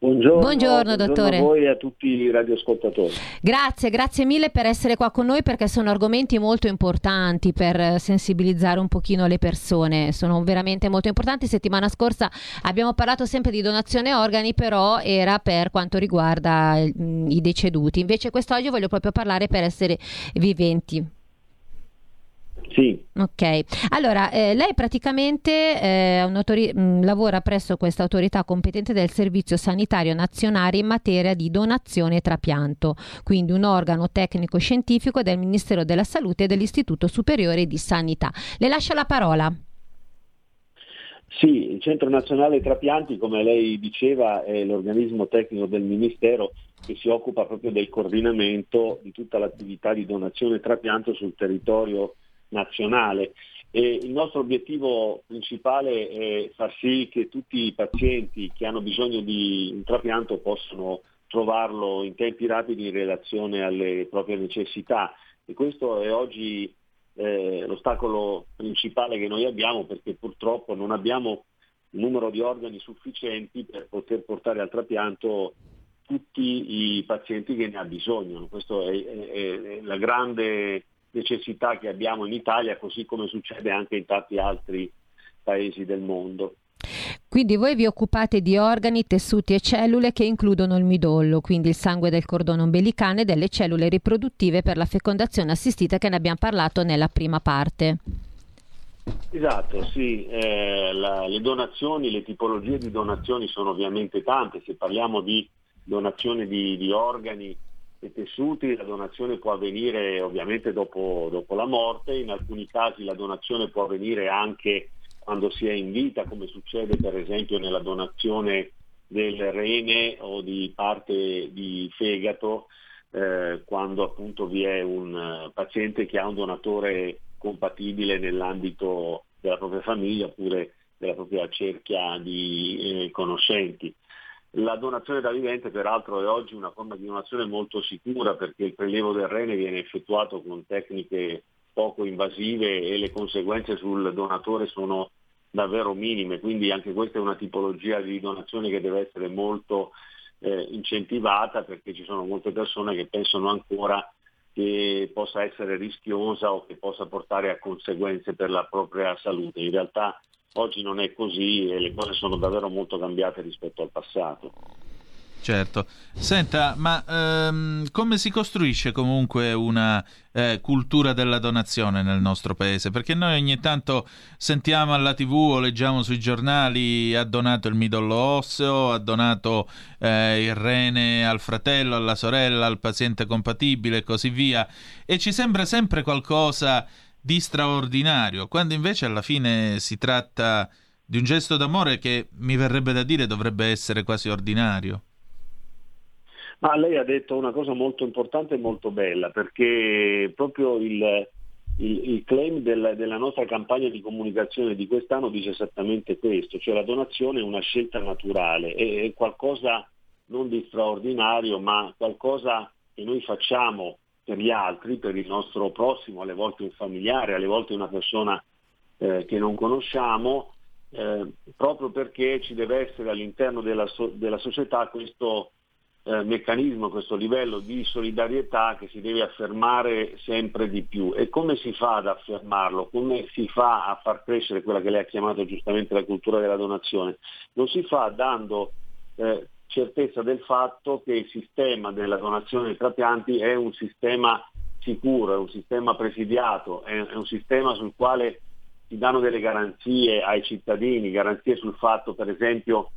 [SPEAKER 5] Buongiorno,
[SPEAKER 1] buongiorno, dottore.
[SPEAKER 5] a voi e a tutti i radioascoltatori.
[SPEAKER 1] Grazie, grazie mille per essere qua con noi perché sono argomenti molto importanti per sensibilizzare un pochino le persone, sono veramente molto importanti. Settimana scorsa abbiamo parlato sempre di donazione organi, però era per quanto riguarda i deceduti. Invece quest'oggi voglio proprio parlare per essere viventi.
[SPEAKER 5] Sì.
[SPEAKER 1] Ok, allora eh, lei praticamente eh, mh, lavora presso questa autorità competente del Servizio Sanitario Nazionale in materia di donazione e trapianto, quindi un organo tecnico scientifico del Ministero della Salute e dell'Istituto Superiore di Sanità. Le lascio la parola.
[SPEAKER 5] Sì, il Centro Nazionale Trapianti, come lei diceva, è l'organismo tecnico del Ministero che si occupa proprio del coordinamento di tutta l'attività di donazione e trapianto sul territorio nazionale. E il nostro obiettivo principale è far sì che tutti i pazienti che hanno bisogno di un trapianto possano trovarlo in tempi rapidi in relazione alle proprie necessità e questo è oggi eh, l'ostacolo principale che noi abbiamo perché purtroppo non abbiamo un numero di organi sufficienti per poter portare al trapianto tutti i pazienti che ne ha bisogno. Questa è, è, è la grande necessità che abbiamo in Italia, così come succede anche in tanti altri paesi del mondo.
[SPEAKER 1] Quindi voi vi occupate di organi, tessuti e cellule che includono il midollo, quindi il sangue del cordone ombelicale e delle cellule riproduttive per la fecondazione assistita che ne abbiamo parlato nella prima parte.
[SPEAKER 5] Esatto, sì, eh, la, le donazioni, le tipologie di donazioni sono ovviamente tante, se parliamo di donazione di, di organi e tessuti, la donazione può avvenire ovviamente dopo, dopo, la morte, in alcuni casi la donazione può avvenire anche quando si è in vita, come succede per esempio nella donazione del rene o di parte di fegato, eh, quando appunto vi è un eh, paziente che ha un donatore compatibile nell'ambito della propria famiglia oppure della propria cerchia di eh, conoscenti. La donazione da vivente peraltro è oggi una forma di donazione molto sicura perché il prelievo del rene viene effettuato con tecniche poco invasive e le conseguenze sul donatore sono davvero minime, quindi anche questa è una tipologia di donazione che deve essere molto eh, incentivata perché ci sono molte persone che pensano ancora che possa essere rischiosa o che possa portare a conseguenze per la propria salute. In realtà Oggi non è così e le cose sono davvero molto cambiate rispetto al passato.
[SPEAKER 2] Certo. Senta, ma ehm, come si costruisce comunque una eh, cultura della donazione nel nostro paese? Perché noi ogni tanto sentiamo alla tv o leggiamo sui giornali ha donato il midollo osseo, ha donato eh, il rene al fratello, alla sorella, al paziente compatibile e così via. E ci sembra sempre qualcosa di straordinario, quando invece alla fine si tratta di un gesto d'amore che mi verrebbe da dire dovrebbe essere quasi ordinario.
[SPEAKER 5] Ma lei ha detto una cosa molto importante e molto bella, perché proprio il, il, il claim del, della nostra campagna di comunicazione di quest'anno dice esattamente questo, cioè la donazione è una scelta naturale, è, è qualcosa non di straordinario, ma qualcosa che noi facciamo per gli altri, per il nostro prossimo, alle volte un familiare, alle volte una persona eh, che non conosciamo, eh, proprio perché ci deve essere all'interno della, so- della società questo eh, meccanismo, questo livello di solidarietà che si deve affermare sempre di più. E come si fa ad affermarlo? Come si fa a far crescere quella che lei ha chiamato giustamente la cultura della donazione? Lo si fa dando eh, certezza del fatto che il sistema della donazione dei trapianti è un sistema sicuro, è un sistema presidiato, è, un sistema sul quale si danno delle garanzie ai cittadini, garanzie sul fatto per esempio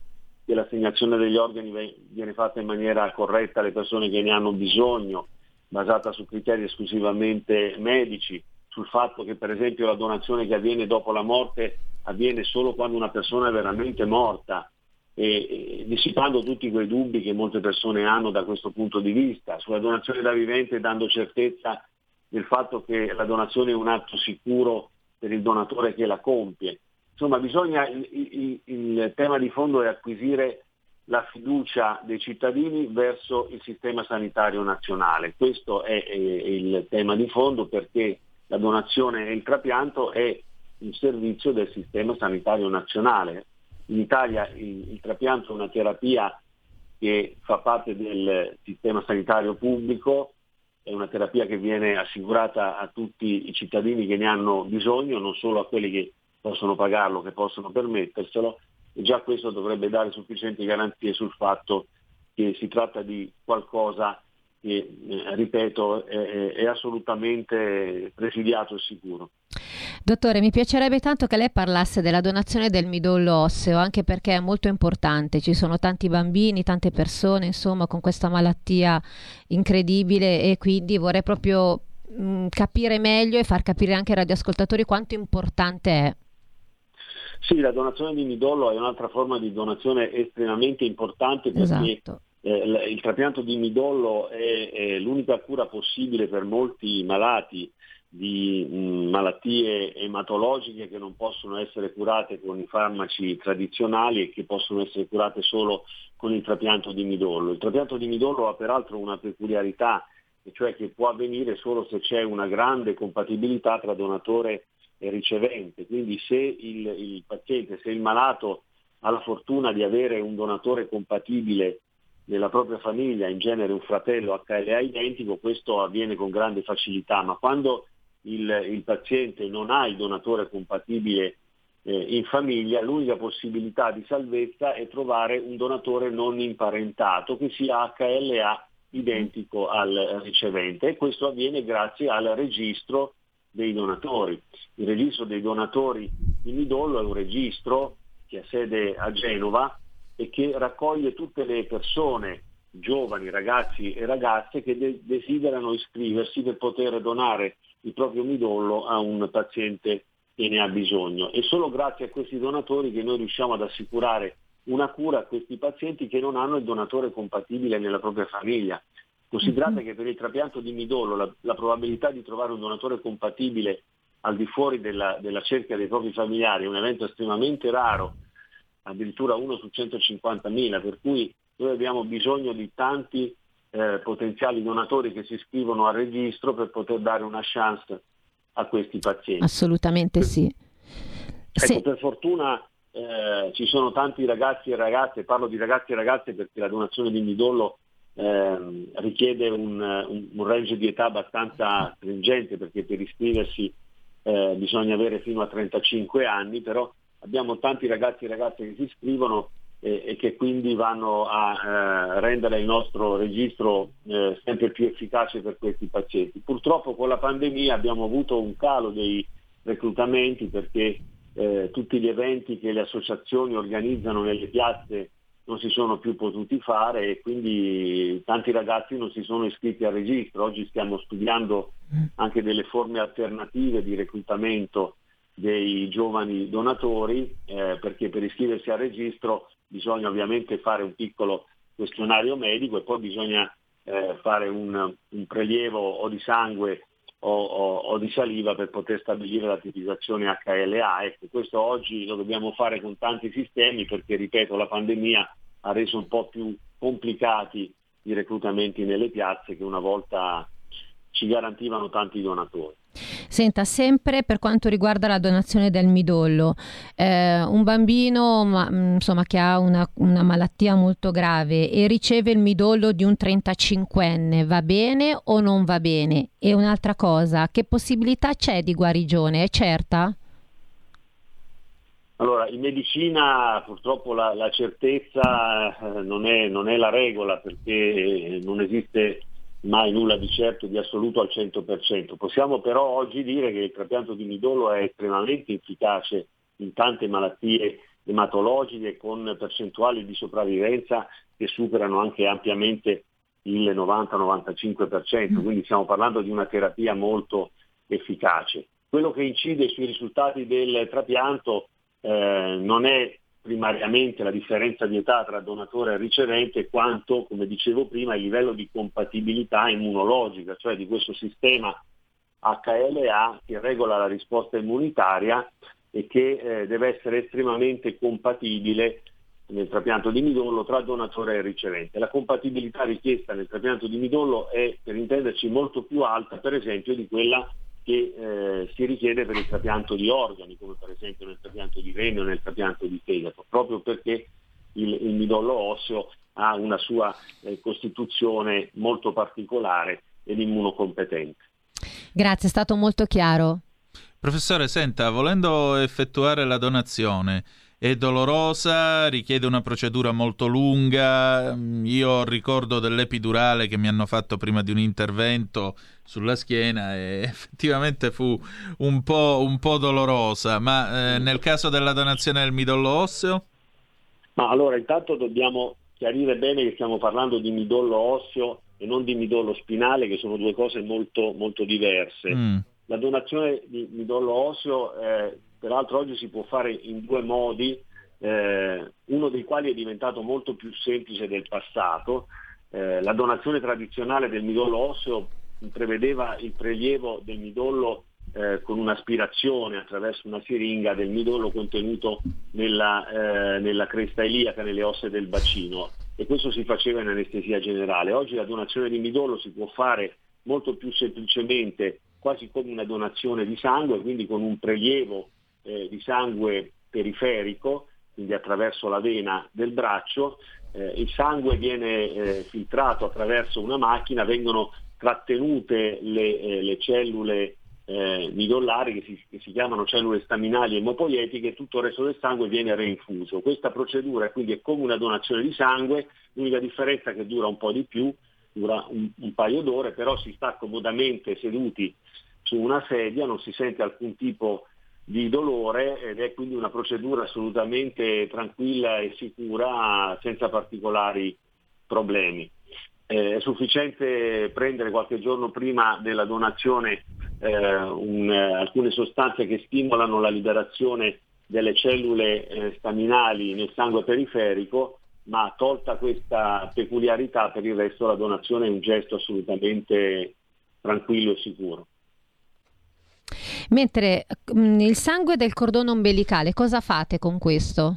[SPEAKER 5] che l'assegnazione degli organi viene fatta in maniera corretta alle persone che ne hanno bisogno, basata su criteri esclusivamente medici, sul fatto che per esempio la donazione che avviene dopo la morte avviene solo quando una persona è veramente morta, e, dissipando tutti quei dubbi che molte persone hanno da questo punto di vista, sulla donazione da vivente dando certezza del fatto che la donazione è un atto sicuro per il donatore che la compie. Insomma, bisogna, il, il, il tema di fondo è acquisire la fiducia dei cittadini verso il sistema sanitario nazionale. Questo è, è il tema di fondo perché la donazione e il trapianto è un servizio del sistema sanitario nazionale. In Italia il, il trapianto è una terapia che fa parte del sistema sanitario pubblico, è una terapia che viene assicurata a tutti i cittadini che ne hanno bisogno, non solo a quelli che possono pagarlo, che possono permetterselo, e già questo dovrebbe dare sufficienti garanzie sul fatto che si tratta di qualcosa che, eh, ripeto, è, è assolutamente presidiato e sicuro.
[SPEAKER 1] Dottore, mi piacerebbe tanto che lei parlasse della donazione del midollo osseo, anche perché è molto importante. Ci sono tanti bambini, tante persone, insomma, con questa malattia incredibile e quindi vorrei proprio mh, mm, capire meglio e far capire anche ai radioascoltatori quanto importante è.
[SPEAKER 5] Sì, la donazione di midollo è un'altra forma di donazione estremamente importante perché esatto. Eh, il trapianto di midollo è, è, l'unica cura possibile per molti malati di mh, malattie ematologiche che non possono essere curate con i farmaci tradizionali e che possono essere curate solo con il trapianto di midollo. Il trapianto di midollo ha peraltro una peculiarità, cioè che può avvenire solo se c'è una grande compatibilità tra donatore e ricevente. Quindi se il, il paziente, se il malato ha la fortuna di avere un donatore compatibile nella propria famiglia, in genere un fratello HLA identico, questo avviene con grande facilità, ma quando il, il paziente non ha il donatore compatibile eh, in famiglia, l'unica possibilità di salvezza è trovare un donatore non imparentato che sia HLA identico al ricevente e questo avviene grazie al registro dei donatori. Il registro dei donatori di midollo è un registro che ha sede a Genova e che raccoglie tutte le persone, giovani, ragazzi e ragazze che de- desiderano iscriversi per poter donare il proprio midollo a un paziente che ne ha bisogno. E solo grazie a questi donatori che noi riusciamo ad assicurare una cura a questi pazienti che non hanno il donatore compatibile nella propria famiglia. Considerate che per il trapianto di midollo la, la, probabilità di trovare un donatore compatibile al di fuori della, della, cerchia dei propri familiari è un evento estremamente raro, addirittura uno su 150.000, per cui noi abbiamo bisogno di tanti eh, potenziali donatori che si iscrivono al registro per poter dare una chance a questi pazienti.
[SPEAKER 1] Assolutamente sì.
[SPEAKER 5] Ecco, sì. Per fortuna eh, ci sono tanti ragazzi e ragazze, parlo di ragazzi e ragazze perché la donazione di midollo eh, richiede un, un, un, range di età abbastanza stringente perché per iscriversi eh, bisogna avere fino a 35 anni, però abbiamo tanti ragazzi e ragazze che si iscrivono e, e che quindi vanno a eh, rendere il nostro registro eh, sempre più efficace per questi pazienti. Purtroppo con la pandemia abbiamo avuto un calo dei reclutamenti perché eh, tutti gli eventi che le associazioni organizzano nelle piazze non si sono più potuti fare e quindi tanti ragazzi non si sono iscritti al registro. Oggi stiamo studiando anche delle forme alternative di reclutamento dei giovani donatori eh, perché per iscriversi al registro bisogna ovviamente fare un piccolo questionario medico e poi bisogna eh, fare un, un, prelievo o di sangue o, o, o, di saliva per poter stabilire la tipizzazione HLA. Ecco, questo oggi lo dobbiamo fare con tanti sistemi perché, ripeto, la pandemia ha reso un po' più complicati i reclutamenti nelle piazze che una volta ci garantivano tanti donatori.
[SPEAKER 1] Senta, sempre per quanto riguarda la donazione del midollo, eh, un bambino ma, mm, insomma, che ha una, una, malattia molto grave e riceve il midollo di un 35enne, va bene o non va bene? E un'altra cosa, che possibilità c'è di guarigione? È certa?
[SPEAKER 5] Allora, in medicina purtroppo la, la certezza eh, non, è, non, è, la regola perché non esiste mai nulla di certo di assoluto al 100%. Possiamo però oggi dire che il trapianto di midollo è estremamente efficace in tante malattie ematologiche con percentuali di sopravvivenza che superano anche ampiamente il 90-95%, quindi stiamo parlando di una terapia molto efficace. Quello che incide sui risultati del trapianto eh, non è primariamente la differenza di età tra donatore e ricevente, quanto, come dicevo prima, il livello di compatibilità immunologica, cioè di questo sistema HLA che regola la risposta immunitaria e che eh, deve essere estremamente compatibile nel trapianto di midollo tra donatore e ricevente. La compatibilità richiesta nel trapianto di midollo è, per intenderci, molto più alta, per esempio, di quella che eh, si richiede per il trapianto di organi, come per esempio nel trapianto di rene o nel trapianto di fegato, proprio perché il, il midollo osseo ha una sua eh, costituzione molto particolare ed immunocompetente.
[SPEAKER 1] Grazie, è stato molto chiaro.
[SPEAKER 2] Professore, senta, volendo effettuare la donazione, è dolorosa, richiede una procedura molto lunga. Io ricordo dell'epidurale che mi hanno fatto prima di un intervento sulla schiena e effettivamente fu un po', un po dolorosa, ma eh, nel caso della donazione del midollo osseo?
[SPEAKER 5] Ma allora intanto dobbiamo chiarire bene che stiamo parlando di midollo osseo e non di midollo spinale, che sono due cose molto, molto diverse. Mm. La donazione di midollo osseo eh, peraltro oggi si può fare in due modi, eh, uno dei quali è diventato molto più semplice del passato. Eh, la donazione tradizionale del midollo osseo prevedeva il prelievo del midollo eh, con un'aspirazione attraverso una siringa del midollo contenuto nella, eh, nella cresta iliaca, nelle ossa del bacino e questo si faceva in anestesia generale. Oggi la donazione di midollo si può fare molto più semplicemente, quasi come una donazione di sangue, quindi con un prelievo eh, di sangue periferico, quindi attraverso la vena del braccio, eh, il sangue viene eh, filtrato attraverso una macchina, vengono trattenute le, eh, le cellule eh, midollari che si, che si, chiamano cellule staminali emopoietiche e tutto il resto del sangue viene reinfuso. Questa procedura quindi è come una donazione di sangue, l'unica differenza è che dura un po' di più, dura un, un paio d'ore, però si sta comodamente seduti su una sedia, non si sente alcun tipo di dolore ed è quindi una procedura assolutamente tranquilla e sicura senza particolari problemi. Eh, è sufficiente prendere qualche giorno prima della donazione eh, un, eh, alcune sostanze che stimolano la liberazione delle cellule eh, staminali nel sangue periferico, ma tolta questa peculiarità per il resto la donazione è un gesto assolutamente tranquillo e sicuro.
[SPEAKER 1] Mentre mh, mm, il sangue del cordone ombelicale, cosa fate con questo?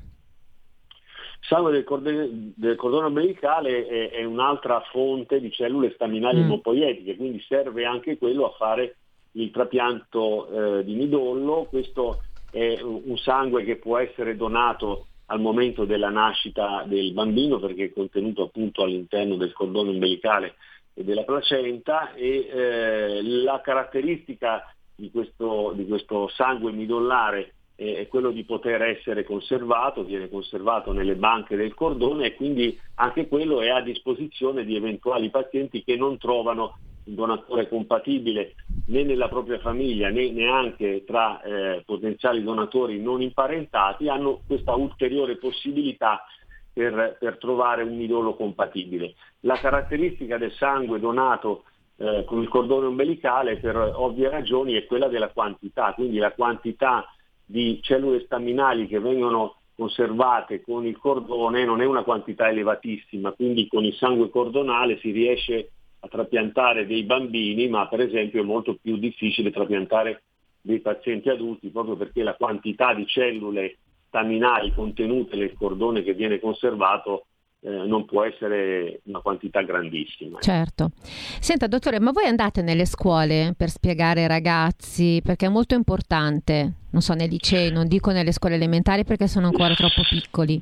[SPEAKER 5] Il sangue del cordone, del cordone ombelicale è, è, un'altra fonte di cellule staminali mm. emopoietiche, quindi serve anche quello a fare il trapianto eh, di midollo. Questo è un sangue che può essere donato al momento della nascita del bambino perché è contenuto appunto all'interno del cordone ombelicale e della placenta e eh, la caratteristica di questo, di questo sangue midollare è quello di poter essere conservato, viene conservato nelle banche del cordone e quindi anche quello è a disposizione di eventuali pazienti che non trovano un donatore compatibile né nella propria famiglia né neanche tra eh, potenziali donatori non imparentati, hanno questa ulteriore possibilità per, per trovare un midollo compatibile. La caratteristica del sangue donato eh, con il cordone ombelicale per ovvie ragioni è quella della quantità, quindi la quantità di cellule staminali che vengono conservate con il cordone non è una quantità elevatissima, quindi con il sangue cordonale si riesce a trapiantare dei bambini, ma per esempio è molto più difficile trapiantare dei pazienti adulti proprio perché la quantità di cellule staminali contenute nel cordone che viene conservato eh, non può essere una quantità grandissima.
[SPEAKER 1] Certo. Senta, dottore, ma voi andate nelle scuole per spiegare ai ragazzi, perché è molto importante, non so, nei licei, non dico nelle scuole elementari perché sono ancora troppo piccoli.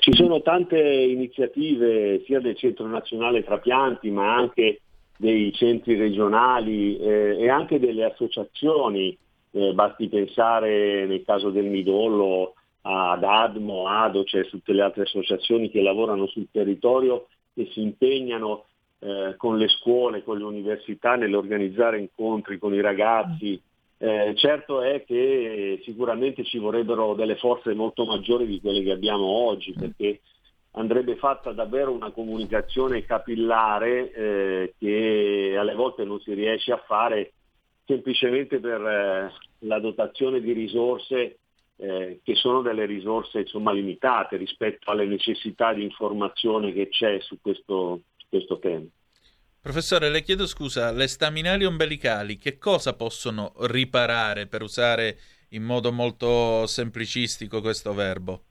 [SPEAKER 5] Ci sono tante iniziative sia del Centro Nazionale Trapianti ma anche dei centri regionali eh, e anche delle associazioni, eh, basti pensare nel caso del midollo ad ADMO, ADO, cioè tutte le altre associazioni che lavorano sul territorio e si impegnano eh, con le scuole, con le università, nell'organizzare incontri con i ragazzi. Eh, certo è che sicuramente ci vorrebbero delle forze molto maggiori di quelle che abbiamo oggi, perché andrebbe fatta davvero una comunicazione capillare eh, che alle volte non si riesce a fare semplicemente per eh, la dotazione di risorse eh, che sono delle risorse insomma, limitate rispetto alle necessità di informazione che c'è su questo, su questo tema.
[SPEAKER 2] Professore, le chiedo scusa, le staminali ombelicali che cosa possono riparare per usare in modo molto semplicistico questo verbo?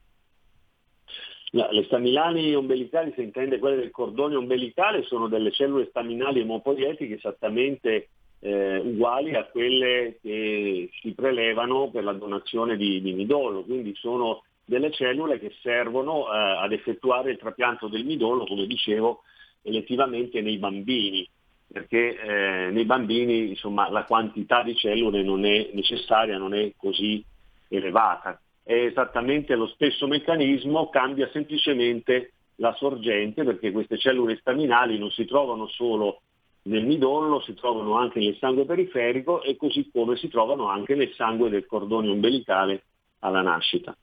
[SPEAKER 5] No, le staminali ombelicali, se intende quelle del cordone ombelicale, sono delle cellule staminali emopoietiche esattamente eh, uguali a quelle che si prelevano per la donazione di, di midollo, quindi sono delle cellule che servono eh, ad effettuare il trapianto del midollo, come dicevo, elettivamente nei bambini, perché eh, nei bambini insomma, la quantità di cellule non è necessaria, non è così elevata. È esattamente lo stesso meccanismo, cambia semplicemente la sorgente perché queste cellule staminali non si trovano solo nel midollo, si trovano anche nel sangue periferico e così come si trovano anche nel sangue del cordone ombelicale alla nascita.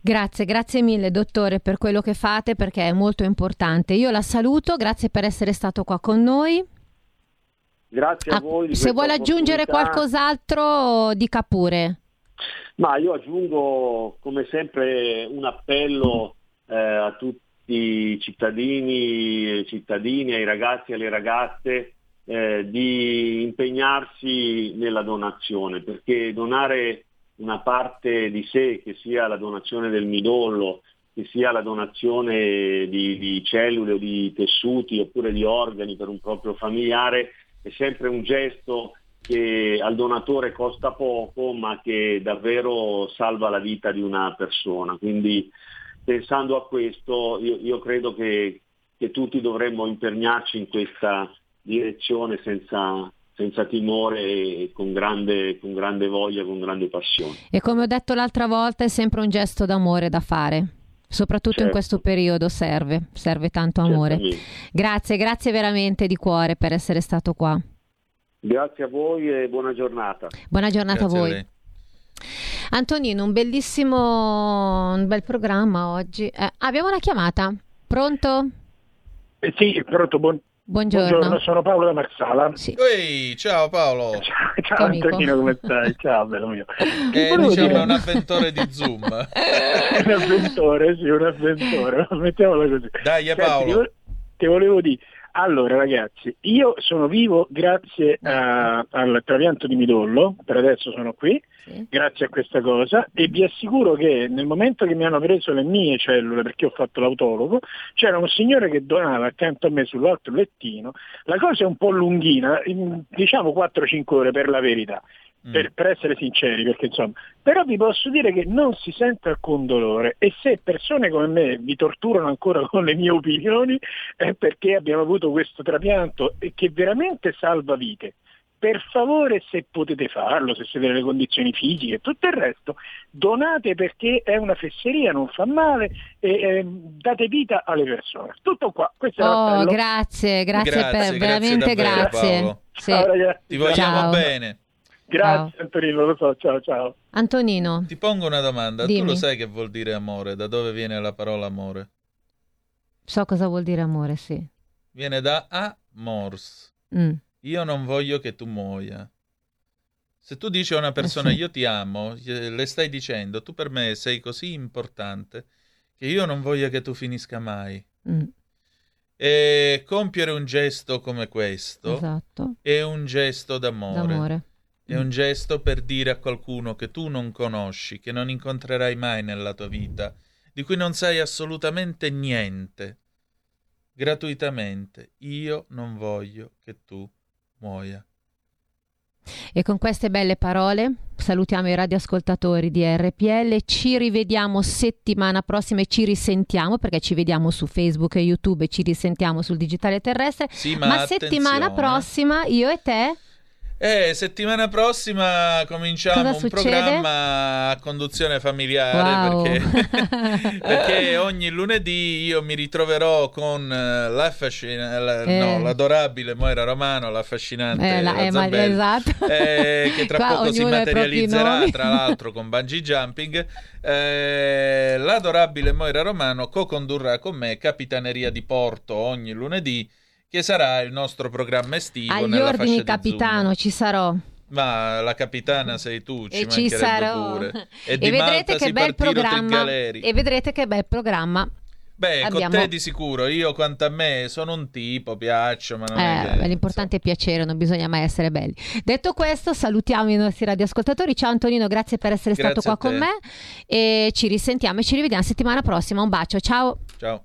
[SPEAKER 1] Grazie, grazie mille dottore per quello che fate perché è molto importante. Io la saluto, grazie per essere stato qua con noi.
[SPEAKER 5] Grazie a ah, voi.
[SPEAKER 1] se vuole aggiungere qualcos'altro, dica pure.
[SPEAKER 5] Ma io aggiungo come sempre un appello eh, a tutti i cittadini, cittadini, ai ragazzi e alle ragazze eh, di impegnarsi nella donazione, perché donare una parte di sé, che sia la donazione del midollo, che sia la donazione di, di cellule di tessuti oppure di organi per un proprio familiare, è sempre un gesto che al donatore costa poco ma che davvero salva la vita di una persona. Quindi pensando a questo io, io credo che, che, tutti dovremmo impegnarci in questa direzione senza, senza timore e con grande, con grande voglia, con grande passione.
[SPEAKER 1] E come ho detto l'altra volta è sempre un gesto d'amore da fare. Soprattutto certo. in questo periodo serve, serve tanto amore. Grazie, grazie veramente di cuore per essere stato qua.
[SPEAKER 5] Grazie a voi e buona giornata.
[SPEAKER 1] Buona giornata grazie a voi. A Antonino, un bellissimo, un bel programma oggi. Eh, abbiamo una chiamata. Pronto?
[SPEAKER 6] Eh sì, pronto, buon, Buongiorno. Buongiorno. sono Paolo da Marsala.
[SPEAKER 2] Sì. Ehi, ciao Paolo.
[SPEAKER 6] Ciao, ciao Antonino, come stai? Ciao, bello mio.
[SPEAKER 2] Eh, diciamo dire... un avventore di Zoom.
[SPEAKER 6] un avventore, sì, un avventore. Mettiamola così.
[SPEAKER 2] Dai, Paolo. Senti,
[SPEAKER 6] ti volevo dire, allora ragazzi, io sono vivo grazie a, al trapianto di midollo, per adesso sono qui, sì. grazie a questa cosa, e vi assicuro che nel momento che mi hanno preso le mie cellule, perché ho fatto l'autologo, c'era un signore che donava accanto a me sull'altro lettino, la cosa è un po' lunghina, diciamo 4-5 ore per la verità. Per, per, essere sinceri, perché insomma, però vi posso dire che non si sente alcun dolore e se persone come me vi torturano ancora con le mie opinioni è perché abbiamo avuto questo trapianto che veramente salva vite. Per favore, se potete farlo, se siete nelle condizioni fisiche e tutto il resto, donate perché è una fesseria, non fa male e eh, date vita alle persone. Tutto qua. Questo
[SPEAKER 1] oh, grazie, grazie, grazie, per, grazie veramente davvero, grazie.
[SPEAKER 2] Sì. Ciao, ragazzi. Ti vogliamo Ciao. bene.
[SPEAKER 6] Grazie ciao. Antonino, lo so, ciao ciao.
[SPEAKER 1] Antonino.
[SPEAKER 2] Ti pongo una domanda, Dimmi. tu lo sai che vuol dire amore? Da dove viene la parola amore?
[SPEAKER 1] So cosa vuol dire amore, sì.
[SPEAKER 2] Viene da amors. Mm. Io non voglio che tu muoia. Se tu dici a una persona eh sì. io ti amo, le stai dicendo tu per me sei così importante che io non voglio che tu finisca mai. Mm. E compiere un gesto come questo esatto. è un gesto d'amore. d'amore. È un gesto per dire a qualcuno che tu non conosci, che non incontrerai mai nella tua vita, di cui non sai assolutamente niente, gratuitamente, io non voglio che tu muoia.
[SPEAKER 1] E con queste belle parole salutiamo i radioascoltatori di RPL, ci rivediamo settimana prossima e ci risentiamo perché ci vediamo su Facebook e YouTube e ci risentiamo sul digitale terrestre,
[SPEAKER 2] sì, ma,
[SPEAKER 1] ma settimana prossima io e te
[SPEAKER 2] Eh, settimana prossima cominciamo un programma a conduzione familiare
[SPEAKER 1] Wow.
[SPEAKER 2] perché, perché ogni lunedì io mi ritroverò con eh, l'affascina- la-
[SPEAKER 1] Eh.
[SPEAKER 2] no, l'adorabile Moira Romano, l'affascinante
[SPEAKER 1] Eh, la-
[SPEAKER 2] la
[SPEAKER 1] eh,
[SPEAKER 2] Zambelli,
[SPEAKER 1] esatto.
[SPEAKER 2] eh, che tra
[SPEAKER 1] Qua
[SPEAKER 2] poco si materializzerà tra l'altro con bungee jumping. Eh, l'adorabile Moira Romano co-condurrà con me Capitaneria di Porto ogni lunedì che sarà il nostro programma estivo
[SPEAKER 1] Agli
[SPEAKER 2] nella
[SPEAKER 1] ordini, capitano, ci sarò.
[SPEAKER 2] Ma la capitana sei tu, ci
[SPEAKER 1] e ci sarò.
[SPEAKER 2] pure.
[SPEAKER 1] E,
[SPEAKER 2] di
[SPEAKER 1] vedrete che bel programma. E vedrete che bel programma.
[SPEAKER 2] Beh,
[SPEAKER 1] abbiamo-
[SPEAKER 2] con te di sicuro, io quanto a me sono un tipo, piaccio, ma non è
[SPEAKER 1] Eh,
[SPEAKER 2] che...
[SPEAKER 1] l'importante è piacere, non bisogna mai essere belli. Detto questo, salutiamo i nostri radioascoltatori. Ciao Antonino, grazie per essere
[SPEAKER 2] Grazie
[SPEAKER 1] stato qua con me. E ci risentiamo e ci rivediamo settimana prossima. Un bacio, ciao.
[SPEAKER 2] Ciao.